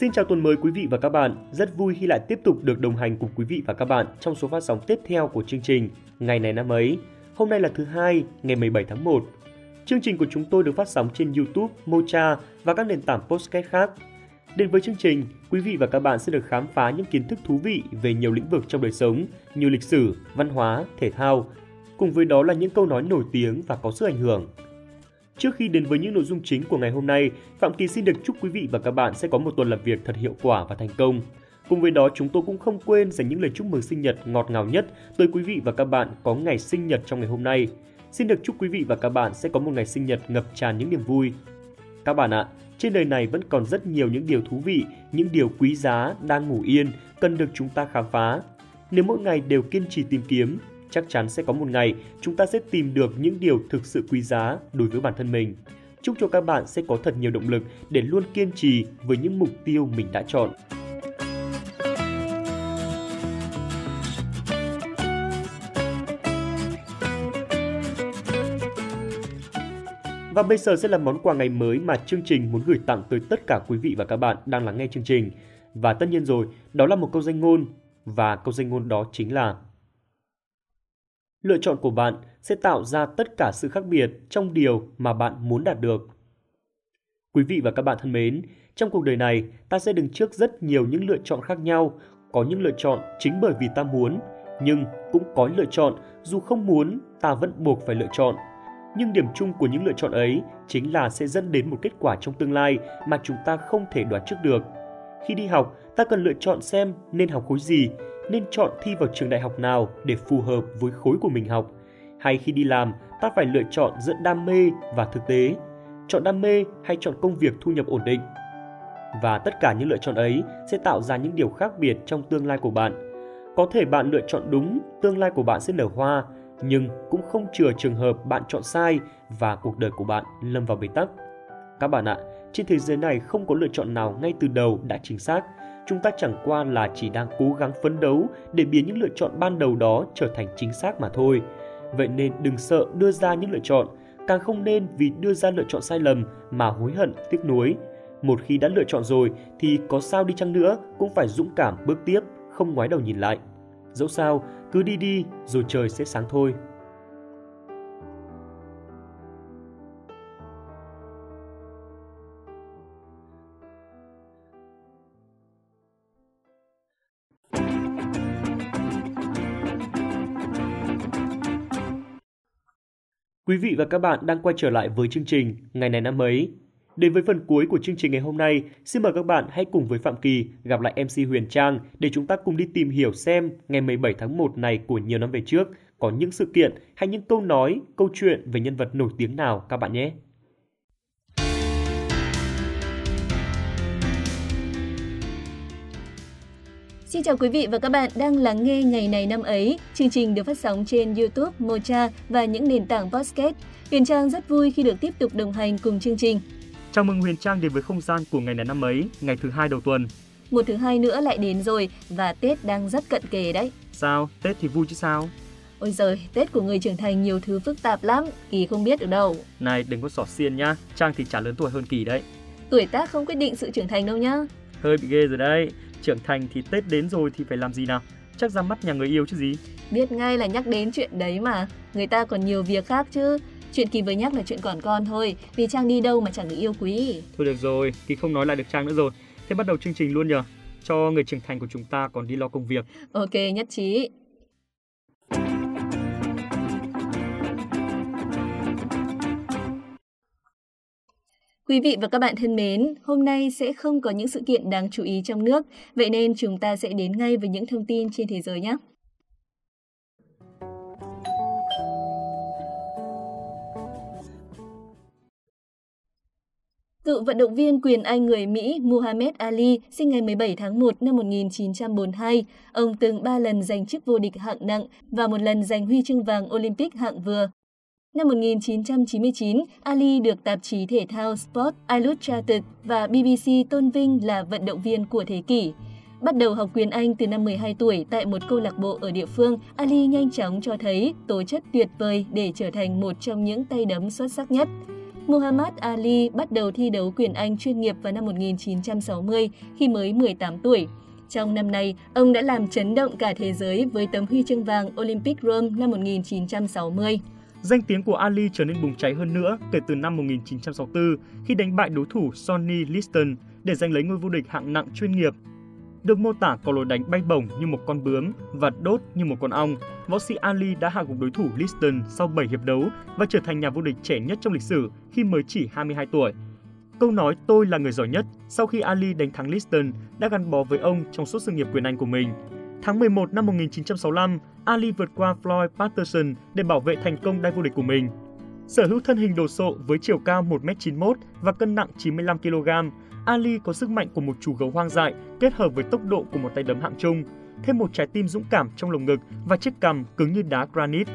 Xin chào tuần mới quý vị và các bạn. Rất vui khi lại tiếp tục được đồng hành cùng quý vị và các bạn trong số phát sóng tiếp theo của chương trình Ngày này năm ấy. Hôm nay là thứ hai, ngày 17 tháng 1. Chương trình của chúng tôi được phát sóng trên YouTube, Mocha và các nền tảng podcast khác. Đến với chương trình, quý vị và các bạn sẽ được khám phá những kiến thức thú vị về nhiều lĩnh vực trong đời sống như lịch sử, văn hóa, thể thao. Cùng với đó là những câu nói nổi tiếng và có sức ảnh hưởng. Trước khi đến với những nội dung chính của ngày hôm nay, Phạm Kỳ xin được chúc quý vị và các bạn sẽ có một tuần làm việc thật hiệu quả và thành công. Cùng với đó, chúng tôi cũng không quên dành những lời chúc mừng sinh nhật ngọt ngào nhất tới quý vị và các bạn có ngày sinh nhật trong ngày hôm nay. Xin được chúc quý vị và các bạn sẽ có một ngày sinh nhật ngập tràn những niềm vui. Các bạn ạ, trên đời này vẫn còn rất nhiều những điều thú vị, những điều quý giá đang ngủ yên cần được chúng ta khám phá. Nếu mỗi ngày đều kiên trì tìm kiếm, chắc chắn sẽ có một ngày chúng ta sẽ tìm được những điều thực sự quý giá đối với bản thân mình. Chúc cho các bạn sẽ có thật nhiều động lực để luôn kiên trì với những mục tiêu mình đã chọn. Và bây giờ sẽ là món quà ngày mới mà chương trình muốn gửi tặng tới tất cả quý vị và các bạn đang lắng nghe chương trình. Và tất nhiên rồi, đó là một câu danh ngôn và câu danh ngôn đó chính là Lựa chọn của bạn sẽ tạo ra tất cả sự khác biệt trong điều mà bạn muốn đạt được. Quý vị và các bạn thân mến, trong cuộc đời này, ta sẽ đứng trước rất nhiều những lựa chọn khác nhau, có những lựa chọn chính bởi vì ta muốn, nhưng cũng có lựa chọn dù không muốn ta vẫn buộc phải lựa chọn. Nhưng điểm chung của những lựa chọn ấy chính là sẽ dẫn đến một kết quả trong tương lai mà chúng ta không thể đoán trước được. Khi đi học, ta cần lựa chọn xem nên học khối gì, nên chọn thi vào trường đại học nào để phù hợp với khối của mình học. Hay khi đi làm, ta phải lựa chọn giữa đam mê và thực tế. Chọn đam mê hay chọn công việc thu nhập ổn định. Và tất cả những lựa chọn ấy sẽ tạo ra những điều khác biệt trong tương lai của bạn. Có thể bạn lựa chọn đúng, tương lai của bạn sẽ nở hoa, nhưng cũng không chừa trường hợp bạn chọn sai và cuộc đời của bạn lâm vào bế tắc. Các bạn ạ, trên thế giới này không có lựa chọn nào ngay từ đầu đã chính xác chúng ta chẳng qua là chỉ đang cố gắng phấn đấu để biến những lựa chọn ban đầu đó trở thành chính xác mà thôi. Vậy nên đừng sợ đưa ra những lựa chọn, càng không nên vì đưa ra lựa chọn sai lầm mà hối hận, tiếc nuối. Một khi đã lựa chọn rồi thì có sao đi chăng nữa cũng phải dũng cảm bước tiếp, không ngoái đầu nhìn lại. Dẫu sao, cứ đi đi rồi trời sẽ sáng thôi. Quý vị và các bạn đang quay trở lại với chương trình Ngày này năm ấy. Đến với phần cuối của chương trình ngày hôm nay, xin mời các bạn hãy cùng với Phạm Kỳ gặp lại MC Huyền Trang để chúng ta cùng đi tìm hiểu xem ngày 17 tháng 1 này của nhiều năm về trước có những sự kiện hay những câu nói, câu chuyện về nhân vật nổi tiếng nào các bạn nhé. Xin chào quý vị và các bạn đang lắng nghe ngày này năm ấy. Chương trình được phát sóng trên YouTube, Mocha và những nền tảng podcast. Huyền Trang rất vui khi được tiếp tục đồng hành cùng chương trình. Chào mừng Huyền Trang đến với không gian của ngày này năm ấy, ngày thứ hai đầu tuần. Một thứ hai nữa lại đến rồi và Tết đang rất cận kề đấy. Sao? Tết thì vui chứ sao? Ôi giời, Tết của người trưởng thành nhiều thứ phức tạp lắm, Kỳ không biết được đâu. Này, đừng có xỏ xiên nhá, Trang thì chả lớn tuổi hơn Kỳ đấy. Tuổi tác không quyết định sự trưởng thành đâu nhá. Hơi bị ghê rồi đấy, trưởng thành thì Tết đến rồi thì phải làm gì nào? Chắc ra mắt nhà người yêu chứ gì? Biết ngay là nhắc đến chuyện đấy mà, người ta còn nhiều việc khác chứ. Chuyện Kỳ vừa nhắc là chuyện còn con thôi, vì Trang đi đâu mà chẳng được yêu quý. Thôi được rồi, Kỳ không nói lại được Trang nữa rồi. Thế bắt đầu chương trình luôn nhờ, cho người trưởng thành của chúng ta còn đi lo công việc. Ok, nhất trí. Quý vị và các bạn thân mến, hôm nay sẽ không có những sự kiện đáng chú ý trong nước, vậy nên chúng ta sẽ đến ngay với những thông tin trên thế giới nhé. Cựu vận động viên quyền Anh người Mỹ Muhammad Ali sinh ngày 17 tháng 1 năm 1942. Ông từng 3 lần giành chức vô địch hạng nặng và một lần giành huy chương vàng Olympic hạng vừa. Năm 1999, Ali được tạp chí thể thao Sport Illustrated và BBC tôn vinh là vận động viên của thế kỷ. Bắt đầu học quyền Anh từ năm 12 tuổi tại một câu lạc bộ ở địa phương, Ali nhanh chóng cho thấy tố chất tuyệt vời để trở thành một trong những tay đấm xuất sắc nhất. Muhammad Ali bắt đầu thi đấu quyền Anh chuyên nghiệp vào năm 1960 khi mới 18 tuổi. Trong năm nay, ông đã làm chấn động cả thế giới với tấm huy chương vàng Olympic Rome năm 1960. Danh tiếng của Ali trở nên bùng cháy hơn nữa kể từ năm 1964 khi đánh bại đối thủ Sonny Liston để giành lấy ngôi vô địch hạng nặng chuyên nghiệp. Được mô tả có lối đánh bay bổng như một con bướm và đốt như một con ong, võ sĩ Ali đã hạ gục đối thủ Liston sau 7 hiệp đấu và trở thành nhà vô địch trẻ nhất trong lịch sử khi mới chỉ 22 tuổi. Câu nói tôi là người giỏi nhất sau khi Ali đánh thắng Liston đã gắn bó với ông trong suốt sự nghiệp quyền Anh của mình. Tháng 11 năm 1965, Ali vượt qua Floyd Patterson để bảo vệ thành công đai vô địch của mình. Sở hữu thân hình đồ sộ với chiều cao 1m91 và cân nặng 95 kg, Ali có sức mạnh của một chú gấu hoang dại kết hợp với tốc độ của một tay đấm hạng trung, thêm một trái tim dũng cảm trong lồng ngực và chiếc cằm cứng như đá granite.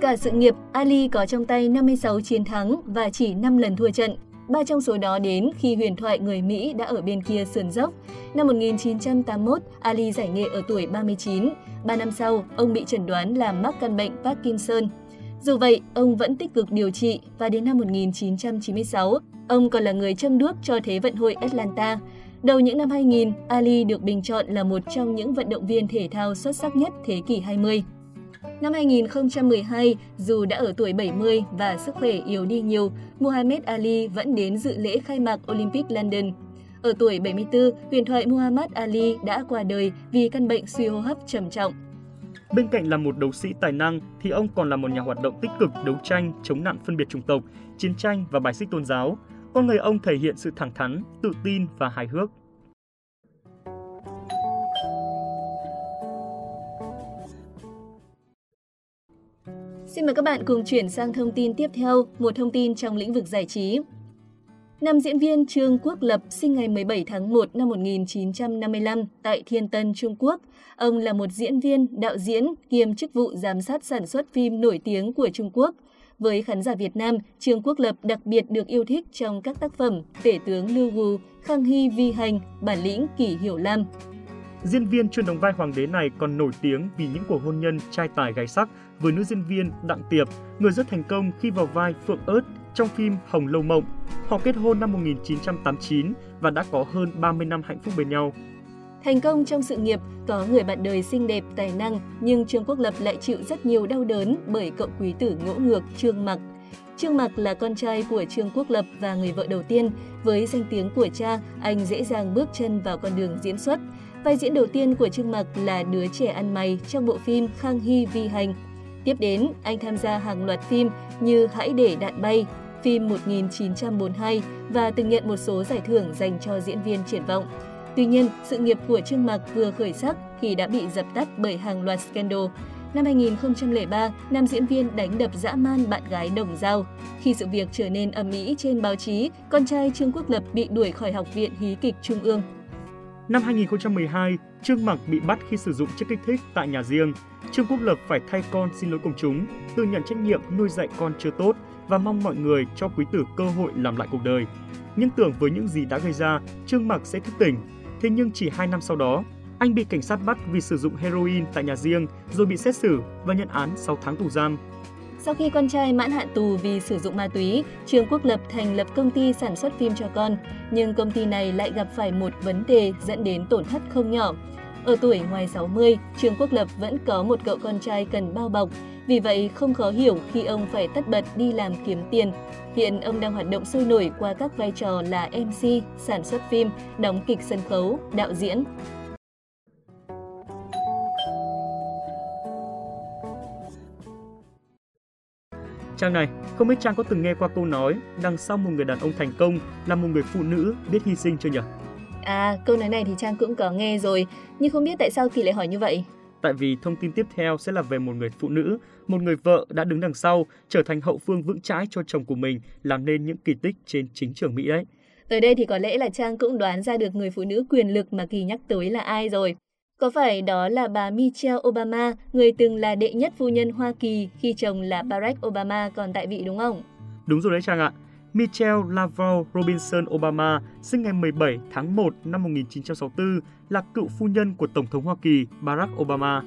Cả sự nghiệp, Ali có trong tay 56 chiến thắng và chỉ 5 lần thua trận. Ba trong số đó đến khi huyền thoại người Mỹ đã ở bên kia sườn dốc. Năm 1981, Ali giải nghệ ở tuổi 39. Ba năm sau, ông bị chẩn đoán là mắc căn bệnh Parkinson. Dù vậy, ông vẫn tích cực điều trị và đến năm 1996, ông còn là người châm đuốc cho Thế vận hội Atlanta. Đầu những năm 2000, Ali được bình chọn là một trong những vận động viên thể thao xuất sắc nhất thế kỷ 20. Năm 2012, dù đã ở tuổi 70 và sức khỏe yếu đi nhiều, Muhammad Ali vẫn đến dự lễ khai mạc Olympic London. Ở tuổi 74, huyền thoại Muhammad Ali đã qua đời vì căn bệnh suy hô hấp trầm trọng. Bên cạnh là một đấu sĩ tài năng thì ông còn là một nhà hoạt động tích cực đấu tranh chống nạn phân biệt chủng tộc, chiến tranh và bài xích tôn giáo. Con người ông thể hiện sự thẳng thắn, tự tin và hài hước. Xin mời các bạn cùng chuyển sang thông tin tiếp theo, một thông tin trong lĩnh vực giải trí. Nam diễn viên Trương Quốc Lập sinh ngày 17 tháng 1 năm 1955 tại Thiên Tân, Trung Quốc. Ông là một diễn viên, đạo diễn, kiêm chức vụ giám sát sản xuất phim nổi tiếng của Trung Quốc. Với khán giả Việt Nam, Trương Quốc Lập đặc biệt được yêu thích trong các tác phẩm Tể tướng Lưu Gu, Khang Hy Vi Hành, Bản lĩnh Kỷ Hiểu Lam. Diễn viên chuyên đóng vai hoàng đế này còn nổi tiếng vì những cuộc hôn nhân trai tài gái sắc với nữ diễn viên Đặng Tiệp, người rất thành công khi vào vai Phượng ớt trong phim Hồng Lâu Mộng. Họ kết hôn năm 1989 và đã có hơn 30 năm hạnh phúc bên nhau. Thành công trong sự nghiệp, có người bạn đời xinh đẹp, tài năng, nhưng Trương Quốc Lập lại chịu rất nhiều đau đớn bởi cậu quý tử ngỗ ngược Trương Mặc. Trương Mặc là con trai của Trương Quốc Lập và người vợ đầu tiên. Với danh tiếng của cha, anh dễ dàng bước chân vào con đường diễn xuất. Vai diễn đầu tiên của Trương Mặc là đứa trẻ ăn mày trong bộ phim Khang Hy Vi Hành. Tiếp đến, anh tham gia hàng loạt phim như Hãy để đạn bay, phim 1942 và từng nhận một số giải thưởng dành cho diễn viên triển vọng. Tuy nhiên, sự nghiệp của Trương Mạc vừa khởi sắc thì đã bị dập tắt bởi hàng loạt scandal. Năm 2003, nam diễn viên đánh đập dã man bạn gái Đồng Giao. Khi sự việc trở nên ầm ĩ trên báo chí, con trai Trương Quốc Lập bị đuổi khỏi Học viện Hí kịch Trung ương. Năm 2012, Trương Mặc bị bắt khi sử dụng chất kích thích tại nhà riêng. Trương Quốc Lập phải thay con xin lỗi công chúng, tự nhận trách nhiệm nuôi dạy con chưa tốt và mong mọi người cho quý tử cơ hội làm lại cuộc đời. Nhưng tưởng với những gì đã gây ra, Trương Mặc sẽ thức tỉnh. Thế nhưng chỉ 2 năm sau đó, anh bị cảnh sát bắt vì sử dụng heroin tại nhà riêng rồi bị xét xử và nhận án 6 tháng tù giam. Sau khi con trai mãn hạn tù vì sử dụng ma túy, Trương Quốc Lập thành lập công ty sản xuất phim cho con. Nhưng công ty này lại gặp phải một vấn đề dẫn đến tổn thất không nhỏ. Ở tuổi ngoài 60, Trương Quốc Lập vẫn có một cậu con trai cần bao bọc, vì vậy không khó hiểu khi ông phải tất bật đi làm kiếm tiền. Hiện ông đang hoạt động sôi nổi qua các vai trò là MC, sản xuất phim, đóng kịch sân khấu, đạo diễn. Trang này, không biết Trang có từng nghe qua câu nói đằng sau một người đàn ông thành công là một người phụ nữ biết hy sinh chưa nhỉ? À, câu nói này thì Trang cũng có nghe rồi, nhưng không biết tại sao Kỳ lại hỏi như vậy? Tại vì thông tin tiếp theo sẽ là về một người phụ nữ, một người vợ đã đứng đằng sau, trở thành hậu phương vững chãi cho chồng của mình, làm nên những kỳ tích trên chính trường Mỹ đấy. Tới đây thì có lẽ là Trang cũng đoán ra được người phụ nữ quyền lực mà Kỳ nhắc tới là ai rồi. Có phải đó là bà Michelle Obama, người từng là đệ nhất phu nhân Hoa Kỳ khi chồng là Barack Obama còn tại vị đúng không? Đúng rồi đấy Trang ạ. Michelle Lavelle Robinson Obama, sinh ngày 17 tháng 1 năm 1964, là cựu phu nhân của Tổng thống Hoa Kỳ Barack Obama.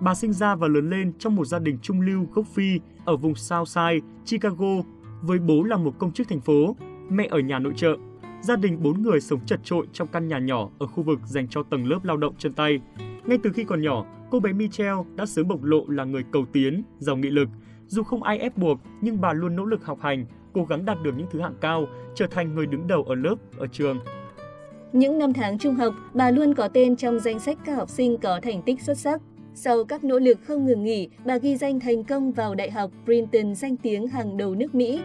Bà sinh ra và lớn lên trong một gia đình trung lưu gốc Phi ở vùng Southside, Chicago. Với bố là một công chức thành phố, mẹ ở nhà nội trợ, gia đình bốn người sống chật trội trong căn nhà nhỏ ở khu vực dành cho tầng lớp lao động chân tay. Ngay từ khi còn nhỏ, cô bé Michelle đã sớm bộc lộ là người cầu tiến, giàu nghị lực. Dù không ai ép buộc, nhưng bà luôn nỗ lực học hành, cố gắng đạt được những thứ hạng cao, trở thành người đứng đầu ở lớp, ở trường. Những năm tháng trung học, bà luôn có tên trong danh sách các học sinh có thành tích xuất sắc. Sau các nỗ lực không ngừng nghỉ, bà ghi danh thành công vào Đại học Princeton danh tiếng hàng đầu nước Mỹ.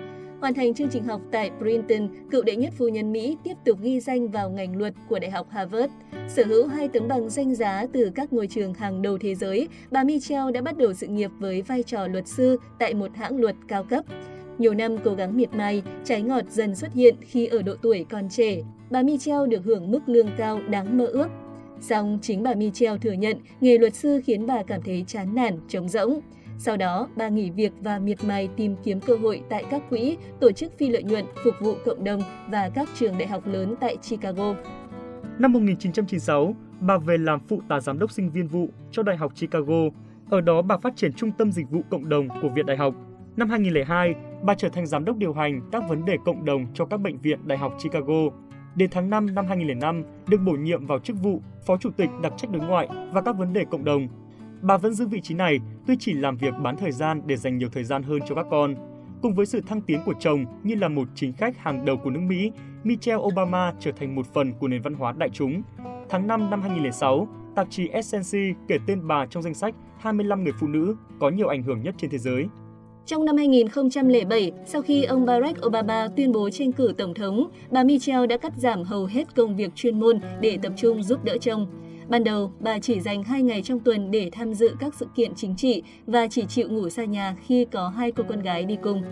Hoàn thành chương trình học tại Princeton, cựu đệ nhất phu nhân Mỹ tiếp tục ghi danh vào ngành luật của Đại học Harvard. Sở hữu hai tấm bằng danh giá từ các ngôi trường hàng đầu thế giới, bà Michelle đã bắt đầu sự nghiệp với vai trò luật sư tại một hãng luật cao cấp. Nhiều năm cố gắng miệt mài, trái ngọt dần xuất hiện khi ở độ tuổi còn trẻ. Bà Michelle được hưởng mức lương cao đáng mơ ước. Song chính bà Michelle thừa nhận nghề luật sư khiến bà cảm thấy chán nản, trống rỗng. Sau đó, bà nghỉ việc và miệt mài tìm kiếm cơ hội tại các quỹ, tổ chức phi lợi nhuận phục vụ cộng đồng và các trường đại học lớn tại Chicago. Năm 1996, bà về làm phụ tá giám đốc sinh viên vụ cho Đại học Chicago. Ở đó bà phát triển trung tâm dịch vụ cộng đồng của Viện Đại học. Năm 2002, bà trở thành giám đốc điều hành các vấn đề cộng đồng cho các bệnh viện Đại học Chicago. Đến tháng 5 năm 2005, được bổ nhiệm vào chức vụ Phó Chủ tịch đặc trách đối ngoại và các vấn đề cộng đồng. Bà vẫn giữ vị trí này, tuy chỉ làm việc bán thời gian để dành nhiều thời gian hơn cho các con. Cùng với sự thăng tiến của chồng như là một chính khách hàng đầu của nước Mỹ, Michelle Obama trở thành một phần của nền văn hóa đại chúng. Tháng 5 năm 2006, tạp chí Essence kể tên bà trong danh sách 25 người phụ nữ có nhiều ảnh hưởng nhất trên thế giới. Trong năm 2007, sau khi ông Barack Obama tuyên bố tranh cử tổng thống, bà Michelle đã cắt giảm hầu hết công việc chuyên môn để tập trung giúp đỡ chồng. Ban đầu, bà chỉ dành 2 ngày trong tuần để tham dự các sự kiện chính trị và chỉ chịu ngủ xa nhà khi có hai cô con gái đi cùng.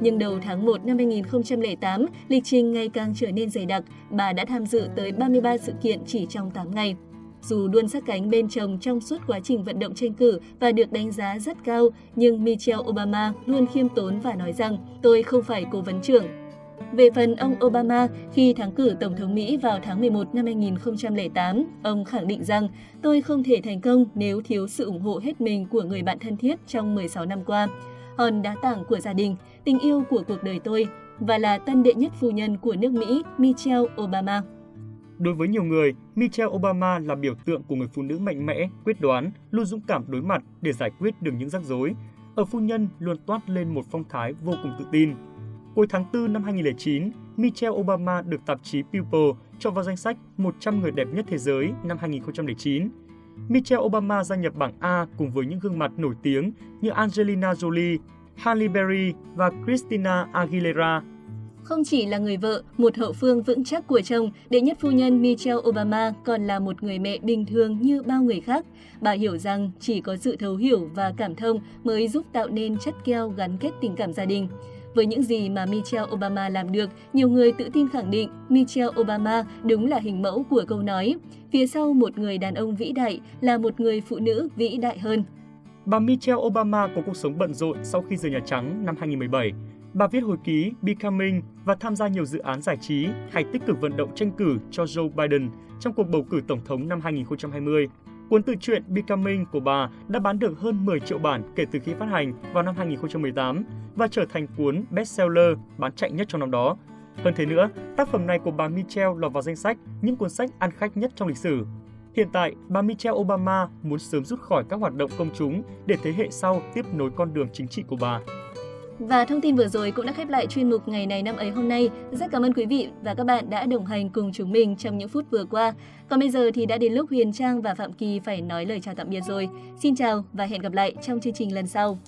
Nhưng đầu tháng 1 năm 2008, lịch trình ngày càng trở nên dày đặc, bà đã tham dự tới 33 sự kiện chỉ trong 8 ngày. Dù luôn sát cánh bên chồng trong suốt quá trình vận động tranh cử và được đánh giá rất cao, nhưng Michelle Obama luôn khiêm tốn và nói rằng tôi không phải cố vấn trưởng. Về phần ông Obama, khi thắng cử Tổng thống Mỹ vào tháng 11 năm 2008, ông khẳng định rằng tôi không thể thành công nếu thiếu sự ủng hộ hết mình của người bạn thân thiết trong 16 năm qua. Hòn đá tảng của gia đình, tình yêu của cuộc đời tôi và là tân đệ nhất phu nhân của nước Mỹ Michelle Obama. Đối với nhiều người, Michelle Obama là biểu tượng của người phụ nữ mạnh mẽ, quyết đoán, luôn dũng cảm đối mặt để giải quyết được những rắc rối. Ở phu nhân luôn toát lên một phong thái vô cùng tự tin. Cuối tháng 4 năm 2009, Michelle Obama được tạp chí People cho vào danh sách 100 người đẹp nhất thế giới năm 2009. Michelle Obama gia nhập bảng A cùng với những gương mặt nổi tiếng như Angelina Jolie, Halle Berry và Christina Aguilera không chỉ là người vợ, một hậu phương vững chắc của chồng, đệ nhất phu nhân Michelle Obama còn là một người mẹ bình thường như bao người khác. Bà hiểu rằng chỉ có sự thấu hiểu và cảm thông mới giúp tạo nên chất keo gắn kết tình cảm gia đình. Với những gì mà Michelle Obama làm được, nhiều người tự tin khẳng định Michelle Obama đúng là hình mẫu của câu nói. Phía sau một người đàn ông vĩ đại là một người phụ nữ vĩ đại hơn. Bà Michelle Obama có cuộc sống bận rộn sau khi rời Nhà Trắng năm 2017. Bà viết hồi ký Becoming và tham gia nhiều dự án giải trí hay tích cực vận động tranh cử cho Joe Biden trong cuộc bầu cử tổng thống năm 2020. Cuốn tự truyện Becoming của bà đã bán được hơn 10 triệu bản kể từ khi phát hành vào năm 2018 và trở thành cuốn bestseller bán chạy nhất trong năm đó. Hơn thế nữa, tác phẩm này của bà Michelle lọt vào danh sách những cuốn sách ăn khách nhất trong lịch sử. Hiện tại, bà Michelle Obama muốn sớm rút khỏi các hoạt động công chúng để thế hệ sau tiếp nối con đường chính trị của bà. Và thông tin vừa rồi cũng đã khép lại chuyên mục ngày này năm ấy hôm nay. Rất cảm ơn quý vị và các bạn đã đồng hành cùng chúng mình trong những phút vừa qua. Còn bây giờ thì đã đến lúc Huyền Trang và Phạm Kỳ phải nói lời chào tạm biệt rồi. Xin chào và hẹn gặp lại trong chương trình lần sau.